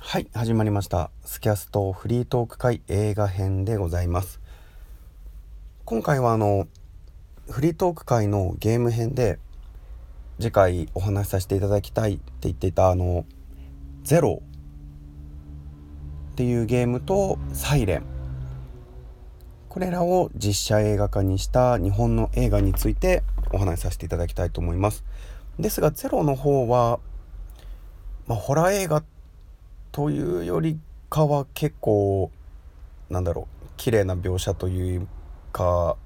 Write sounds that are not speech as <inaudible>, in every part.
はい始まりました。スキャストフリートーク会映画編でございます。今回はあのフリートーク会のゲーム編で次回お話しさせていただきたいって言っていたあの「ゼロ」っていうゲームと「サイレン」これらを実写映画化にした日本の映画についてお話しさせていただきたいと思います。ですが「ゼロ」の方は、まあ、ホラー映画というよりかは結構なんだろう綺麗な描写というか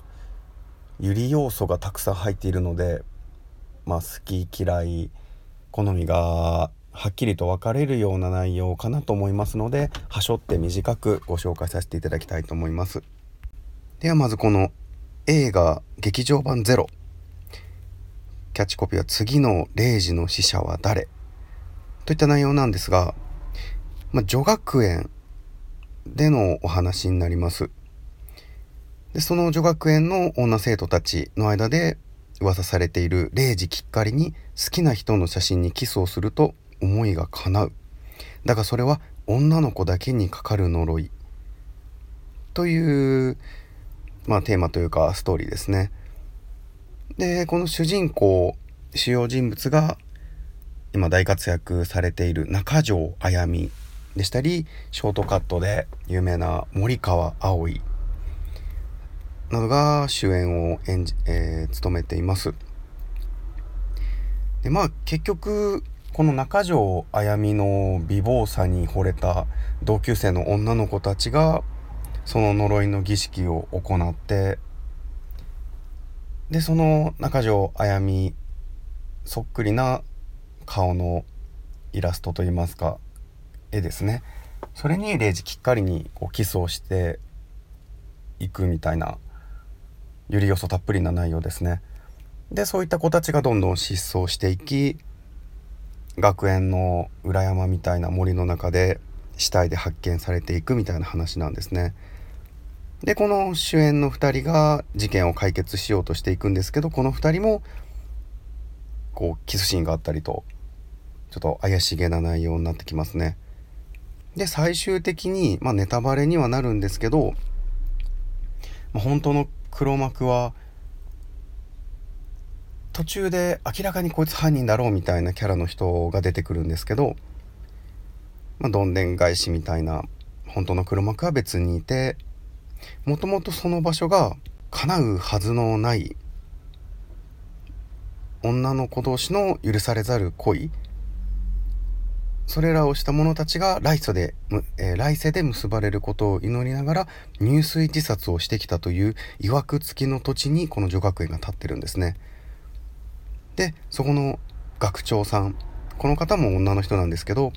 ユリ要素がたくさん入っているのでまあ好き嫌い好みがはっきりと分かれるような内容かなと思いますのではしょって短くご紹介させていただきたいと思います。ではまずこの映画劇場版ゼロ。キャッチコピーは次の0時の死者は誰？といった内容なんですがまあ、女学園でのお話になります。でその女学園の女生徒たちの間で噂されている0時きっかりに好きな人の写真にキスをすると思いが叶う。だがそれは女の子だけにかかる呪い。という、まあ、テーマというかストーリーですね。でこの主人公主要人物が今大活躍されている中条あやみでしたりショートカットで有名な森川葵などが主演を演じ、えー、務めています。でまあ結局この中条あやみの美貌さに惚れた同級生の女の子たちがその呪いの儀式を行ってでその中条あやみそっくりな顔のイラストといいますか絵ですねそれにレイジきっかりにこうキスをしていくみたいなゆり要素たっぷりな内容ですねでそういった子たちがどんどん失踪していき学園の裏山みたいな森の中で死体で発見されていくみたいな話なんですねでこの主演の2人が事件を解決しようとしていくんですけどこの2人もこうキスシーンがあったりとちょっと怪しげな内容になってきますね。で最終的に、まあ、ネタバレにはなるんですけど、まあ、本当の黒幕は途中で明らかにこいつ犯人だろうみたいなキャラの人が出てくるんですけど、まあ、どんでん返しみたいな本当の黒幕は別にいてもともとその場所が叶うはずのない女の子同士の許されざる恋それらをした者たちが来世で、えー、来世で結ばれることを祈りながら入水自殺をしてきたという曰く付きの土地にこの女学園が建ってるんですね。でそこの学長さんこの方も女の人なんですけど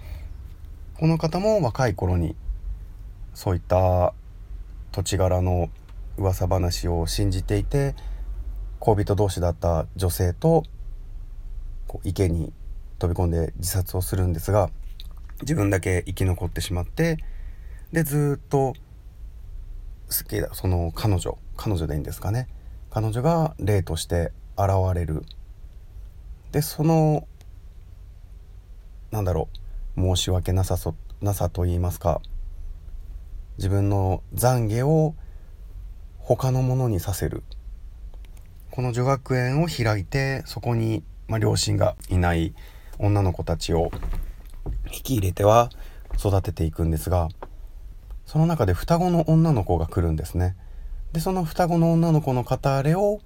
この方も若い頃にそういった土地柄の噂話を信じていて恋人同士だった女性とこう池に飛び込んで自殺をするんですが自分だけ生き残ってしまってでずっと好きだその彼女彼女でいいんですかね。彼女が霊として現れる。でそのなんだろう申し訳なさそなさと言いますか自分の懺悔を他のものにさせる。この女学園を開いてそこに、まあ、両親がいない。女の子たちを引き入れては育てていくんですがその中で双子の女の子が来るんですね。でその双子の女の子の片荒れを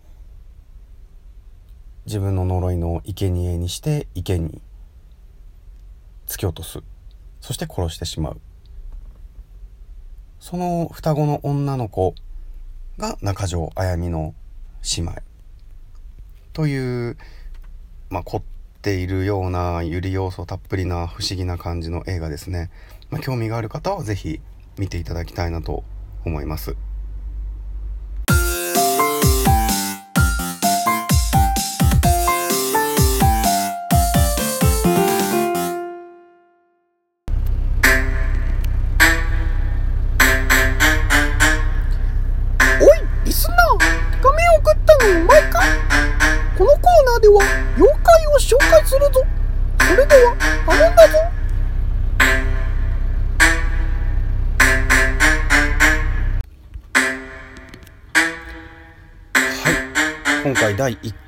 自分の呪いの生贄にして池に突き落とす。そして殺してしまう。その双子の女の子が中条あやみの姉妹。というまあているようなゆり要素たっぷりな不思議な感じの映画ですね、まあ、興味がある方は是非見ていただきたいなと思います。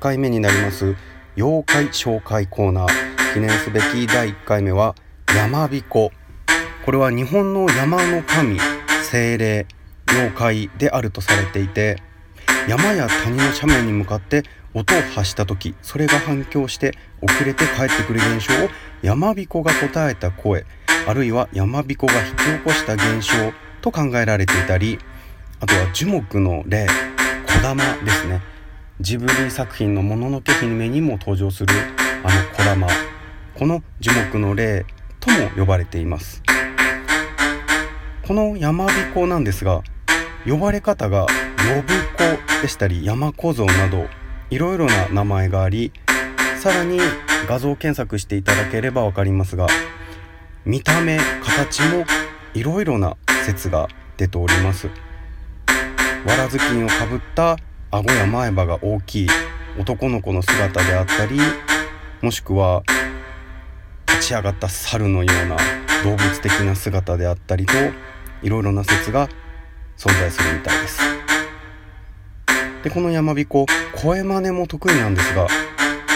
回第1回目になります妖怪紹介コーナー。記念すべき第1回目は山彦。これは日本の山の神精霊妖怪であるとされていて山や谷の斜面に向かって音を発した時それが反響して遅れて帰ってくる現象を山彦が答えた声あるいは山彦が引き起こした現象と考えられていたりあとは樹木の霊小玉ですね。ジブリ作品の「もののけ姫」にも登場するあの小玉。この樹木の霊とも呼ばれています。この山彦なんですが呼ばれ方が呼ぶ子でしたり山小僧などいろいろな名前がありさらに画像検索していただければ分かりますが見た目形もいろいろな説が出ております。わらずきんをかぶった顎や前歯が大きい男の子の姿であったりもしくは立ち上がった猿のような動物的な姿であったりといろいろな説が存在するみたいです。でこの山彦声真似も得意なんですが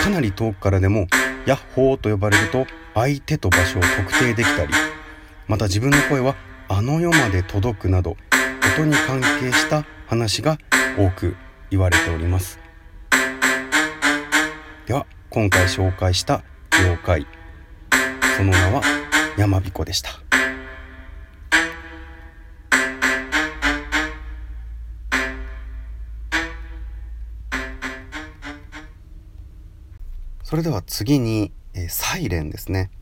かなり遠くからでも「ヤッホー」と呼ばれると相手と場所を特定できたりまた自分の声はあの世まで届くなど音に関係した話が多く言われております。では今回紹介した妖怪。その名は山彦でした。それでは次に、えー、サイレンですね。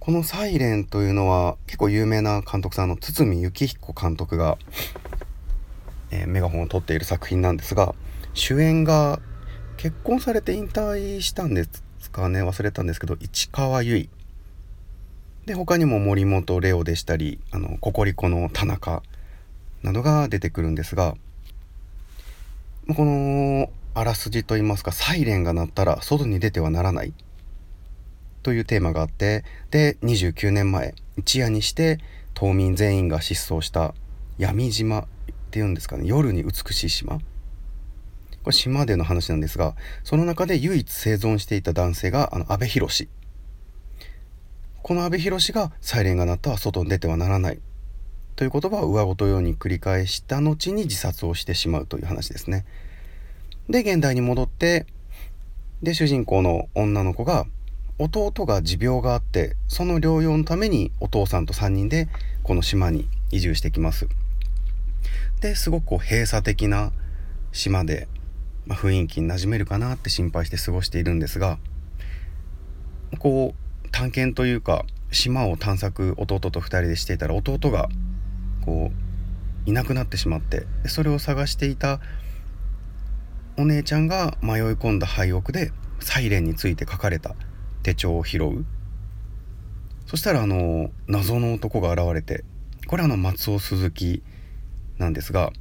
この「サイレン」というのは結構有名な監督さんの堤幸彦監督が、え、メガホンを撮っている作品なんですが主演が結婚されて引退したんですかね？忘れたんですけど市川由衣。で他にも森本レオでしたりあのココリコの田中などが出てくるんですがこのあらすじといいますかサイレンが鳴ったら外に出てはならない。というテーマがあってで29年前一夜にして島民全員が失踪した闇島ていうんですかね夜に美しい島これ島での話なんですがその中で唯一生存していた男性があの安倍博この安倍博がサイレンが鳴ったら外に出てはならないという言葉を上ごとように繰り返した後に自殺をしてしまうという話ですね。で現代に戻ってで主人公の女の子が弟が持病があってその療養のためにお父さんと3人でこの島に移住してきます。ですごくこう閉鎖的な島で、まあ、雰囲気に馴染めるかなって心配して過ごしているんですがこう探検というか島を探索弟と2人でしていたら弟がこういなくなってしまってそれを探していたお姉ちゃんが迷い込んだ廃屋でサイレンについて書かれた手帳を拾う。そしたらあの謎の男が現れてこれはあの松尾鈴木なんですが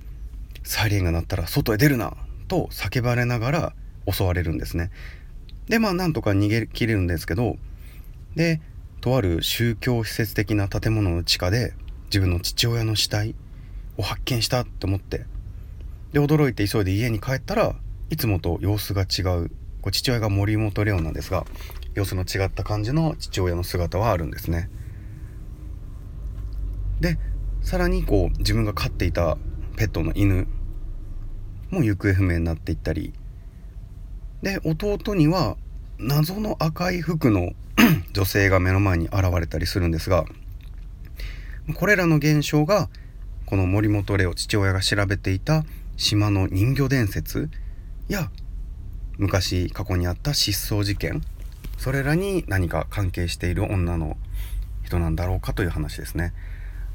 サイレンが鳴ったら外へ出るなと叫ばれながら襲われるんですねでまあなんとか逃げ切れるんですけどでとある宗教施設的な建物の地下で自分の父親の死体を発見したって思ってで驚いて急いで家に帰ったらいつもと様子が違うこう父親が森本レオンなんですが様子の違った感じの父親の姿はあるんですね。でさらにこう自分が飼っていたペットの犬も行方不明になっていったり。で弟には謎の赤い服の <clears throat> 女性が目の前に現れたりするんですがこれらの現象がこの森本レオ父親が調べていた島の人魚伝説や昔過去にあった失踪事件それらに何か関係している女の人なんだろうかという話ですね。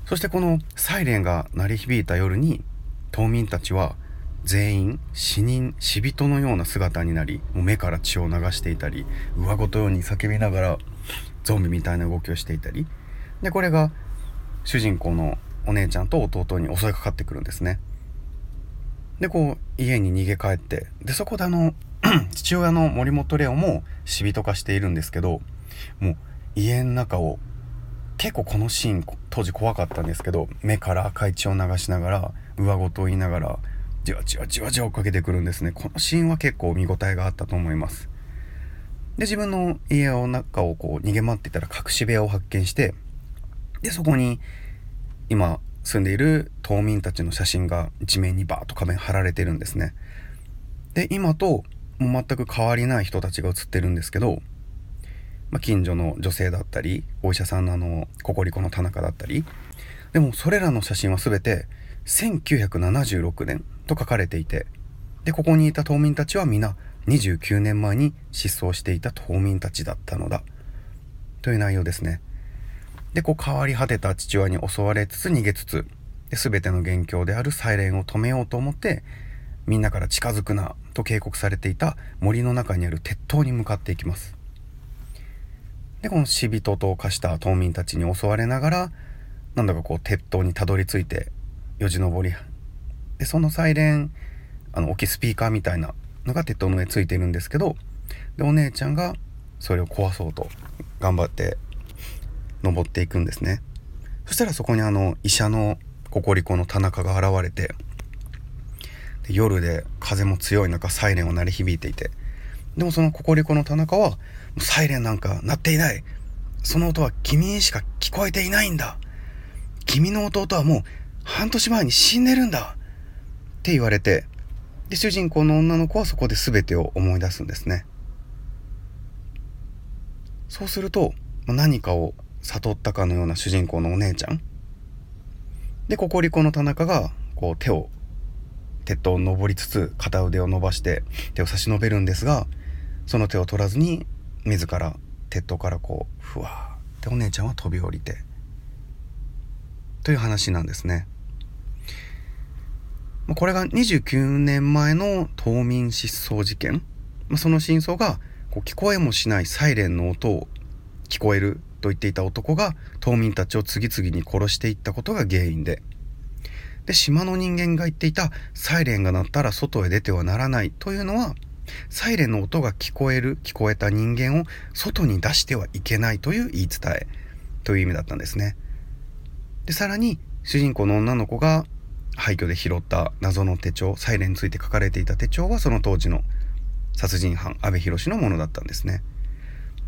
そしてこのサイレンが鳴り響いた夜に島民たちは全員死人死人のような姿になりもう目から血を流していたり上ごとように叫びながらゾンビみたいな動きをしていたりでこれが主人公のお姉ちゃんと弟に襲いかかってくるんですね。でこう家に逃げ帰ってでそこであの <clears throat> 父親の森本レオも死人化しているんですけどもう家の中を結構このシーン当時怖かったんですけど目から赤い血を流しながら上ごと言いながらじわじわじわじわ追っかけてくるんですね。このシーンは結構見応えがあったと思います。で自分の家の中をこう逃げ回っていたら隠し部屋を発見してでそこに今住んでいる島民たちの写真が一面にバーッと壁に貼られてるんですね。で今ともう全く変わりない人たちが写ってるんですけどまあ、近所の女性だったりお医者さんのあのココリコの田中だったり。でもそれらの写真は全て1976年と書かれていてでここにいた島民たちは皆29年前に失踪していた島民たちだったのだ。という内容ですね。でこう変わり果てた父親に襲われつつ逃げつつで全ての元凶であるサイレンを止めようと思ってみんなから近づくなと警告されていた森の中にある鉄塔に向かっていきます。でこの死人と化した島民たちに襲われながらなんだかこう鉄塔にたどり着いてよじ登りでそのサイレンあの大きスピーカーみたいなのが鉄塔の上ついてるんですけどでお姉ちゃんがそれを壊そうと頑張って登っていくんですね。そしたらそこにあの医者のココリコの田中が現れてで夜で風も強い中サイレンを鳴り響いていてでもそのココリコの田中はサイレンなんか鳴っていない。その音は君にしか聞こえていないんだ。君の弟はもう半年前に死んでるんだ。って言われて。で主人公の女の子はそこで全てを思い出すんですね。そうすると何かを悟ったかのような主人公のお姉ちゃん。でココリコの田中がこう手を鉄塔を登りつつ片腕を伸ばして手を差し伸べるんですがその手を取らずに自ら鉄塔からこうふわーってお姉ちゃんは飛び降りてという話なんですね。これが29年前の島民失踪事件その真相がこう聞こえもしないサイレンの音を聞こえると言っていた男が島民たちを次々に殺していったことが原因でで島の人間が言っていたサイレンが鳴ったら外へ出てはならないというのはサイレンの音が聞こえる聞こえた人間を外に出してはいけないという言い伝えという意味だったんですね。でさらに主人公の女の子が廃墟で拾った謎の手帳サイレンについて書かれていた手帳はその当時の殺人犯阿部寛のものだったんですね。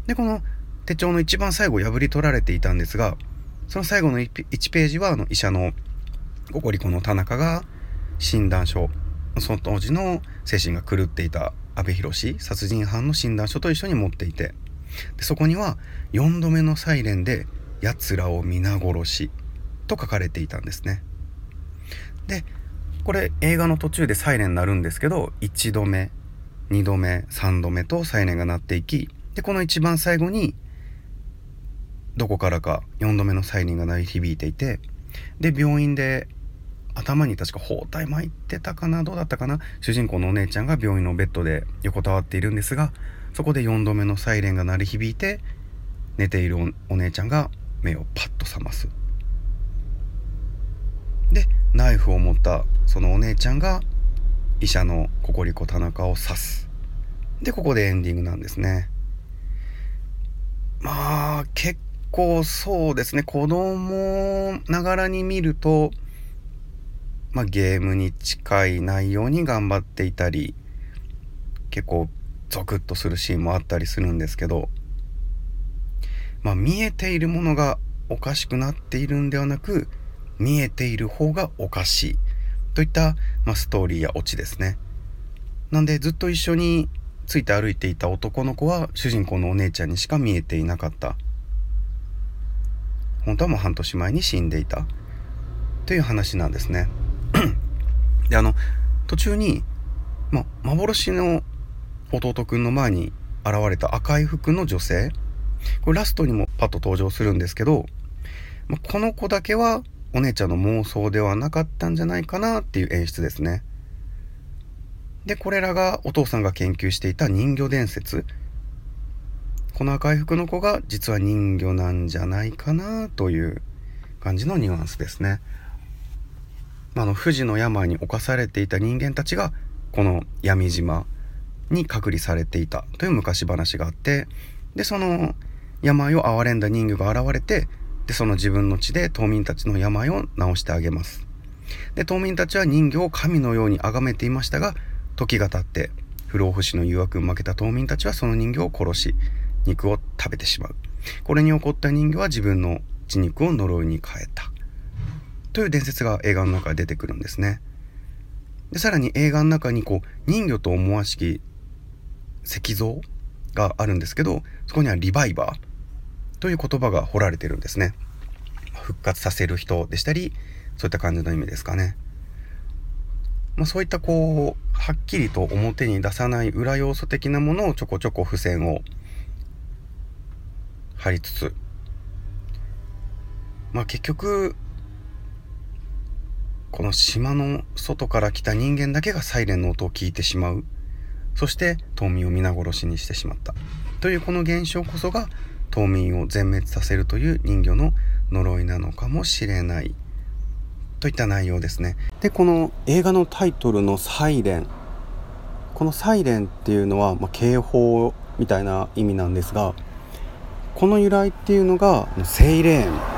でこの手帳の一番最後破り取られていたんですがその最後の 1, ページはあの医者のココリコの田中が診断書その当時の精神が狂っていた阿部寛殺人犯の診断書と一緒に持っていてでそこには4度目のサイレンで「奴らを皆殺し」と書かれていたんですね。でこれ映画の途中でサイレン鳴るんですけど1度目2度目3度目とサイレンが鳴っていきでこの一番最後にどこからか4度目のサイレンが鳴り響いていてで病院で頭に確か包帯巻いてたかな？どうだったかな？主人公のお姉ちゃんが病院のベッドで横たわっているんですがそこで4度目のサイレンが鳴り響いて寝ているお姉ちゃんが目をパッと覚ます。でナイフを持ったそのお姉ちゃんが医者のココリコ田中を刺す。でここでエンディングなんですね。まあ結構そうですね。子供ながらに見るとまあ、ゲームに近い内容に頑張っていたり結構ゾクッとするシーンもあったりするんですけどまあ見えているものがおかしくなっているんではなく見えている方がおかしい。といった、まあ、ストーリーやオチですね。なんでずっと一緒について歩いていた男の子は主人公のお姉ちゃんにしか見えていなかった。本当はもう半年前に死んでいた。という話なんですね。であの途中に、ま、幻の弟くんの前に現れた赤い服の女性これラストにもパッと登場するんですけど、ま、この子だけはお姉ちゃんの妄想ではなかったんじゃないかなっていう演出ですね。でこれらがお父さんが研究していた人魚伝説この赤い服の子が実は人魚なんじゃないかなという感じのニュアンスですね。あの富士の病に侵されていた人間たちがこの闇島に隔離されていたという昔話があってでその病を憐れんだ人魚が現れてでその自分の血で島民たちの病を治してあげます。で島民たちは人魚を神のように崇めていましたが時が経って不老不死の誘惑に負けた島民たちはその人魚を殺し肉を食べてしまう。これに怒った人魚は自分の血肉を呪いに変えた。という伝説が映画の中で出てくるんですね。でさらに映画の中にこう人魚と思わしき石像があるんですけどそこにはリバイバーという言葉が彫られてるんですね。復活させる人でしたりそういった感じの意味ですかね、まあ、そういったこうはっきりと表に出さない裏要素的なものをちょこちょこ付箋を貼りつつまあ結局この島の外から来た人間だけがサイレンの音を聞いてしまう。そして島民を皆殺しにしてしまった。というこの現象こそが島民を全滅させるという人魚の呪いなのかもしれない。といった内容ですね。でこの映画のタイトルの「サイレン」この「サイレン」っていうのは、まあ、警報みたいな意味なんですがこの由来っていうのがセイレーン。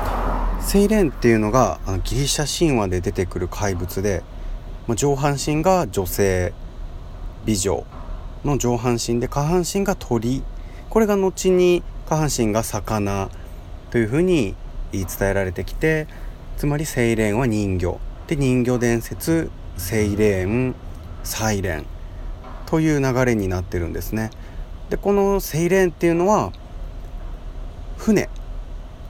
セイレーンっていうのがあのギリシャ神話で出てくる怪物で、まあ、上半身が女性美女の上半身で下半身が鳥。これが後に下半身が魚というふうに言い伝えられてきてつまりセイレーンは人魚。で人魚伝説セイレーンサイレンという流れになってるんですね。でこのセイレーンっていうのは船。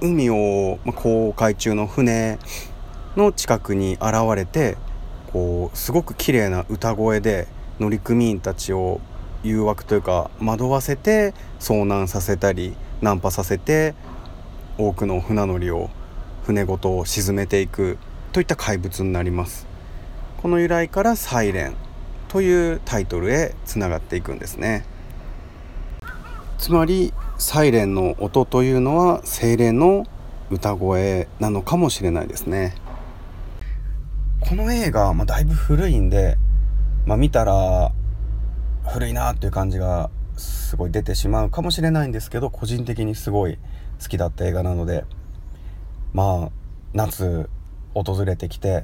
海を、ま航海中の船の近くに現れてこうすごく綺麗な歌声で乗組員たちを誘惑というか惑わせて遭難させたりナンパさせて多くの船乗りを船ごと沈めていくといった怪物になります。この由来から「サイレン」というタイトルへつながっていくんですね。つまりサイレンの音というのは精霊の歌声なのかもしれないですね。この映画、まあ、だいぶ古いんで、まあ、見たら古いなっていう感じがすごい出てしまうかもしれないんですけど個人的にすごい好きだった映画なのでまあ夏訪れてきて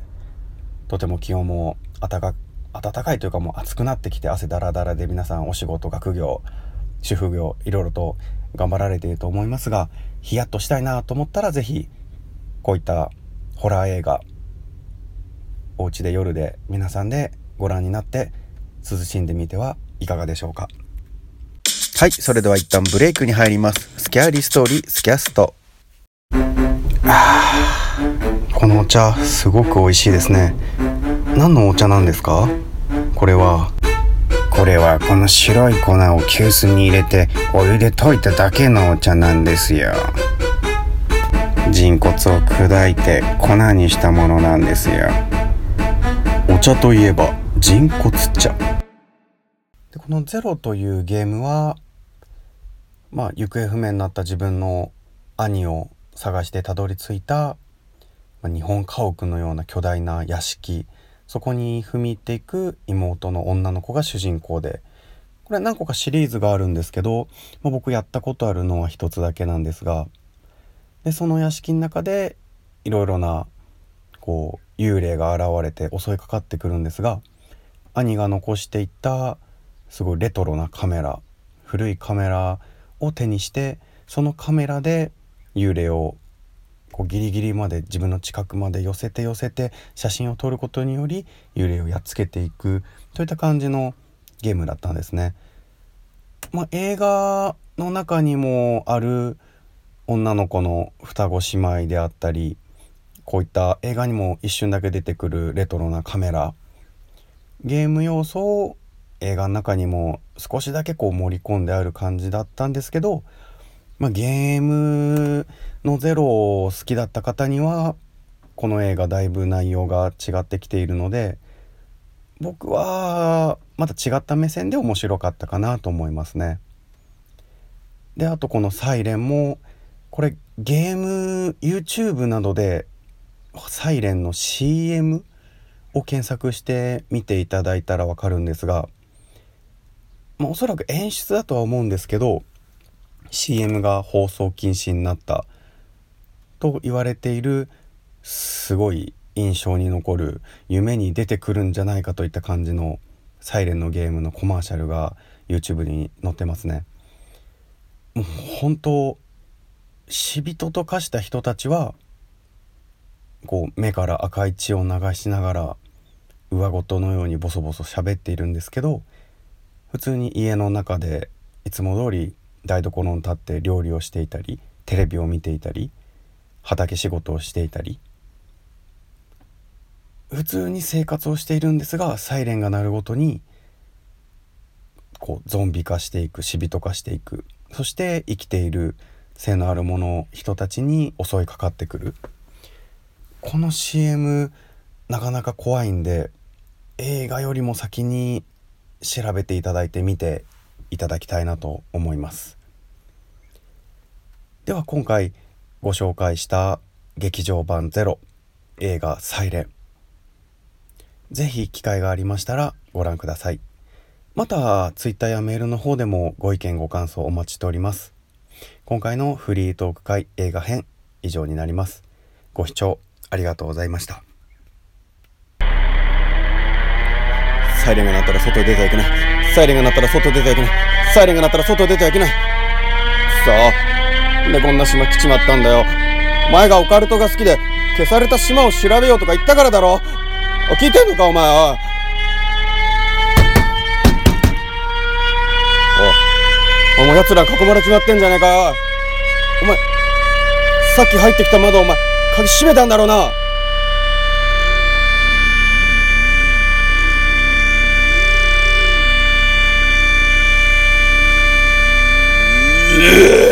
とても気温も暖か暖かいというかもう暑くなってきて汗だらだらで皆さんお仕事学業主婦業いろいろと頑張られていると思いますがヒヤッとしたいなと思ったら是非こういったホラー映画お家で夜で皆さんでご覧になって涼しんでみてはいかがでしょうか。はいそれでは一旦ブレイクに入ります。スキャーリーストーリースキャスト。あこのお茶すごく美味しいですね。何のお茶なんですか？これはこれはこの白い粉を急須に入れてお湯で溶いただけのお茶なんですよ。人骨を砕いて粉にしたものなんですよ。お茶といえば人骨茶。でこの「ゼロというゲームはまあ行方不明になった自分の兄を探してたどり着いた、まあ、日本家屋のような巨大な屋敷そこに踏み入っていく妹の女の子が主人公でこれ何個かシリーズがあるんですけど、まあ、僕やったことあるのは一つだけなんですがでその屋敷の中でいろいろなこう幽霊が現れて襲いかかってくるんですが兄が残していったすごいレトロなカメラ古いカメラを手にしてそのカメラで幽霊をこうギリギリまで自分の近くまで寄せて寄せて写真を撮ることにより幽霊をやっつけていくといった感じのゲームだったんですね。まあ、映画の中にもある女の子の双子姉妹であったりこういった映画にも一瞬だけ出てくるレトロなカメラゲーム要素を映画の中にも少しだけこう盛り込んである感じだったんですけどまあ、ゲームのゼロを好きだった方にはこの映画だいぶ内容が違ってきているので僕はまた違った目線で面白かったかなと思いますね。であとこの「サイレンもこれゲーム YouTube などで「サイレンの CM を検索して見ていただいたら分かるんですがまあ、おそらく演出だとは思うんですけど CM が放送禁止になったと言われているすごい印象に残る夢に出てくるんじゃないかといった感じのサイレンのゲームのコマーシャルが YouTube に載ってますね。もう本当死人と化した人たちはこう目から赤い血を流しながら上ごとのようにボソボソ喋っているんですけど普通に家の中でいつも通り台所に立って料理をしていたりテレビを見ていたり畑仕事をしていたり。普通に生活をしているんですがサイレンが鳴るごとにこうゾンビ化していく死人化していく。そして生きている性のある者人たちに襲いかかってくる。この CM なかなか怖いんで映画よりも先に調べていただいて見ていただきたいなと思います。では今回ご紹介した劇場版ゼロ映画サイレン。ぜひ機会がありましたらご覧ください。また Twitter やメールの方でもご意見ご感想お待ちしております。今回のフリートーク会映画編以上になります。ご視聴ありがとうございました。サイレンが鳴ったら外へ出てはいけない。サイレンが鳴ったら外出てはいけない。サイレンが鳴ったら外出てはいけない。くそでこんな島来ちまったんだよ。前がオカルトが好きで消された島を調べようとか言ったからだろ。聞いてんのかお前おい。おい。お前奴ら囲まれちまってんじゃねえかお前さっき入ってきた窓お前鍵閉めたんだろうな「Yeah. <laughs>